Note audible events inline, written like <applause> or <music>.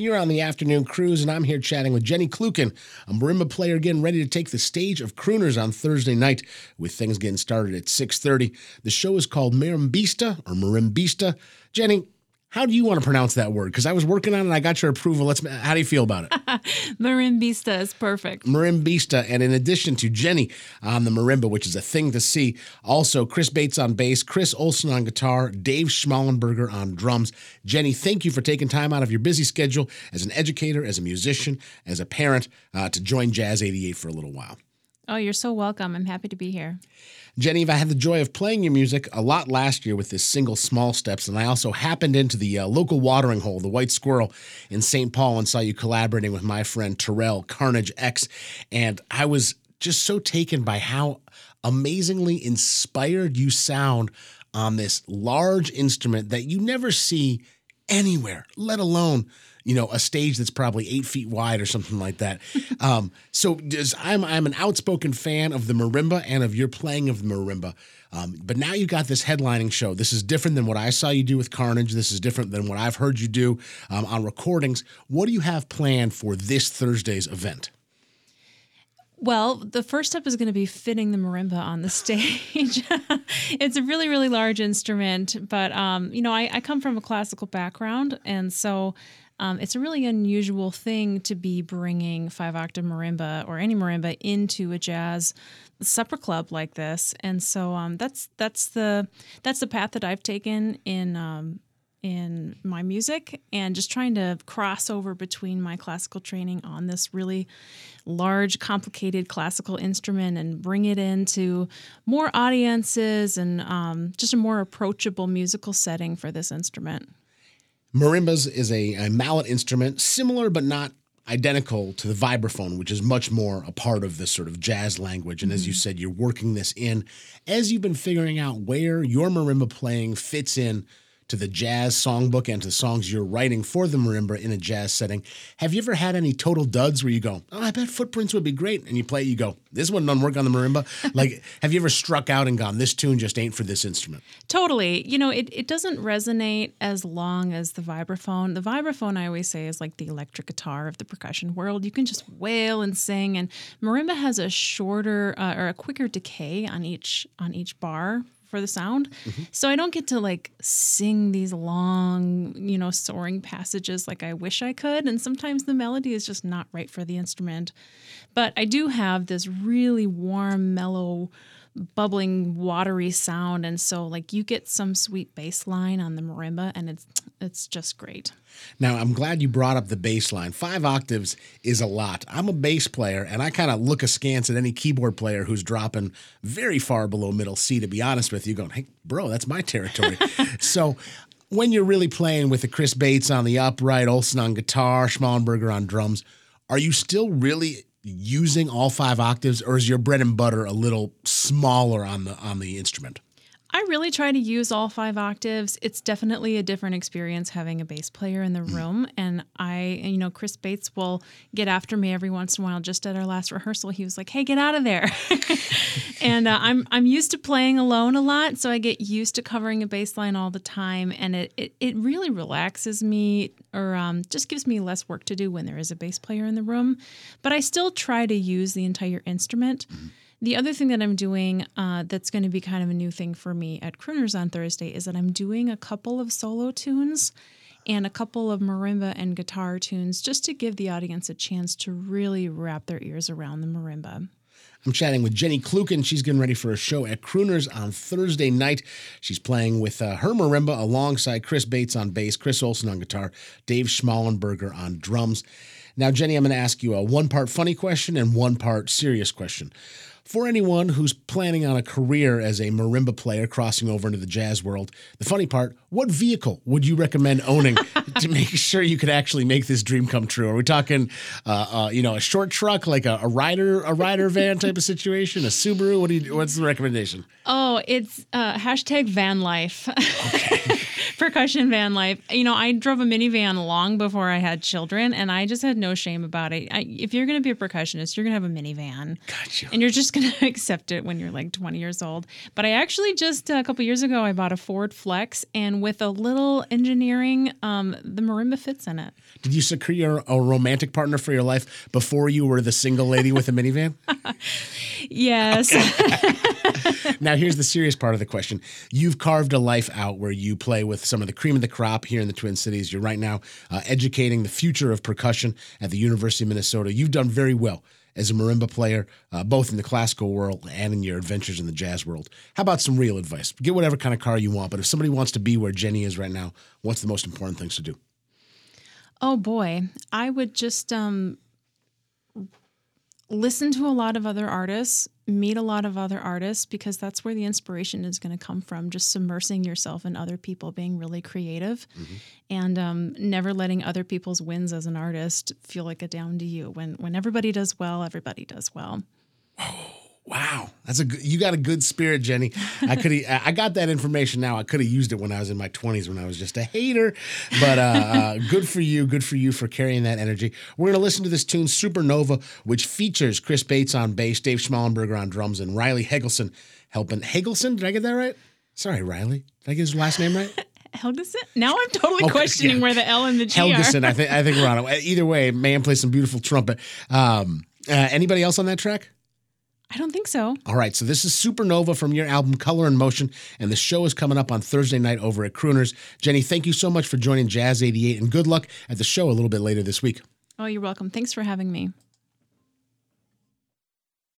You're on the afternoon cruise, and I'm here chatting with Jenny Klukken, a marimba player getting ready to take the stage of Crooners on Thursday night, with things getting started at 6.30. The show is called Marimbista, or Marimbista. Jenny, how do you want to pronounce that word? Because I was working on it, I got your approval. Let's. How do you feel about it? <laughs> Marimbista is perfect. Marimbista, and in addition to Jenny on the marimba, which is a thing to see, also Chris Bates on bass, Chris Olson on guitar, Dave Schmalenberger on drums. Jenny, thank you for taking time out of your busy schedule as an educator, as a musician, as a parent, uh, to join Jazz 88 for a little while. Oh, you're so welcome. I'm happy to be here. Genevieve, I had the joy of playing your music a lot last year with this single Small Steps, and I also happened into the uh, local watering hole, the White Squirrel in St. Paul, and saw you collaborating with my friend Terrell Carnage X. And I was just so taken by how amazingly inspired you sound on this large instrument that you never see anywhere, let alone you know, a stage that's probably eight feet wide or something like that. <laughs> um, so does, I'm I'm an outspoken fan of the marimba and of your playing of the marimba. Um, but now you got this headlining show. This is different than what I saw you do with Carnage. This is different than what I've heard you do um, on recordings. What do you have planned for this Thursday's event? Well, the first step is going to be fitting the marimba on the <laughs> stage. <laughs> it's a really, really large instrument, but um, you know, I, I, come from a classical background, and so um, it's a really unusual thing to be bringing five octave marimba or any marimba into a jazz supper club like this, and so um, that's that's the that's the path that I've taken in um, in my music and just trying to cross over between my classical training on this really large, complicated classical instrument and bring it into more audiences and um, just a more approachable musical setting for this instrument. Marimbas is a, a mallet instrument, similar but not identical to the vibraphone, which is much more a part of this sort of jazz language. And mm-hmm. as you mm-hmm. said, you're working this in as you've been figuring out where your marimba playing fits in to the jazz songbook and to songs you're writing for the marimba in a jazz setting. Have you ever had any total duds where you go, "Oh, I bet footprints would be great," and you play, it, you go, "This one doesn't work on the marimba." <laughs> like, have you ever struck out and gone, "This tune just ain't for this instrument"? Totally. You know, it it doesn't resonate as long as the vibraphone. The vibraphone, I always say, is like the electric guitar of the percussion world. You can just wail and sing, and marimba has a shorter uh, or a quicker decay on each on each bar for the sound. Mm-hmm. So I don't get to like sing these long, you know, soaring passages like I wish I could. And sometimes the melody is just not right for the instrument. But I do have this really warm, mellow bubbling watery sound and so like you get some sweet bass line on the marimba and it's it's just great. Now i'm glad you brought up the bass line. Five octaves is a lot. I'm a bass player and i kind of look askance at any keyboard player who's dropping very far below middle c to be honest with you going hey bro that's my territory. <laughs> So when you're really playing with the chris bates on the upright olson on guitar schmalenberger on drums are you still really using all five octaves, or is your bread and butter a little smaller on the on the instrument? I really try to use all five octaves. It's definitely a different experience having a bass player in the mm. room. And I, you know, Chris Bates will get after me every once in a while. Just at our last rehearsal, he was like, "Hey, get out of there!" <laughs> and uh, I'm I'm used to playing alone a lot, so I get used to covering a bass line all the time, and it it, it really relaxes me, or um, just gives me less work to do when there is a bass player in the room. But I still try to use the entire instrument. Mm. The other thing that I'm doing uh, that's going to be kind of a new thing for me at Crooners on Thursday is that I'm doing a couple of solo tunes and a couple of marimba and guitar tunes just to give the audience a chance to really wrap their ears around the marimba. I'm chatting with Jenny Klukken. She's getting ready for a show at Crooners on Thursday night. She's playing with uh, her marimba alongside Chris Bates on bass, Chris Olson on guitar, Dave Schmalenberger on drums. Now, Jenny, I'm going to ask you a one part funny question and one part serious question for anyone who's planning on a career as a marimba player crossing over into the jazz world, the funny part, what vehicle would you recommend owning <laughs> to make sure you could actually make this dream come true? Are we talking, uh, uh, you know, a short truck like a, a Ryder, a Ryder van type of situation, a Subaru? What do you? What's the recommendation? Oh, it's uh, hashtag van life. Okay. <laughs> percussion van life. You know, I drove a minivan long before I had children, and I just had no shame about it. I, if you're going to be a percussionist, you're going to have a minivan. Gotcha. And you're just going <laughs> to accept it when you're like 20 years old. But I actually just a couple years ago, I bought a Ford Flex, and with a little engineering, um, the marimba fits in it. Did you secure a romantic partner for your life before you were the single lady with a minivan? <laughs> Yes. <laughs> <laughs> now, here's the serious part of the question. You've carved a life out where you play with some of the cream of the crop here in the Twin Cities. You're right now uh, educating the future of percussion at the University of Minnesota. You've done very well as a marimba player, uh, both in the classical world and in your adventures in the jazz world. How about some real advice? Get whatever kind of car you want, but if somebody wants to be where Jenny is right now, what's the most important things to do? Oh boy, I would just um, listen to a lot of other artists, meet a lot of other artists, because that's where the inspiration is going to come from. Just submersing yourself in other people, being really creative, Mm-hmm. and um, never letting other people's wins as an artist feel like a down to you. When when everybody does well, everybody does well. <laughs> Wow, that's a good, you got a good spirit, Jenny. I could <laughs> I got that information now. I could have used it when I was in my twenties when I was just a hater, but uh, uh, good for you, good for you for carrying that energy. We're gonna listen to this tune Supernova, which features Chris Bates on bass, Dave Schmalenberger on drums, and Riley Hegelson helping. Hegelson, did I get that right? Sorry, Riley, did I get his last name right? <laughs> Helgeson. Now I'm totally Okay, questioning yeah. where the L and the G Helgeson, are. I think I think we're on it. <laughs> Either way, man plays some beautiful trumpet. Um, uh, anybody else on that track? I don't think so. All right, so this is Supernova from your album Color and Motion, and the show is coming up on Thursday night over at Crooners. Jenny, thank you so much for joining Jazz 88, and good luck at the show a little bit later this week. Oh, you're welcome. Thanks for having me.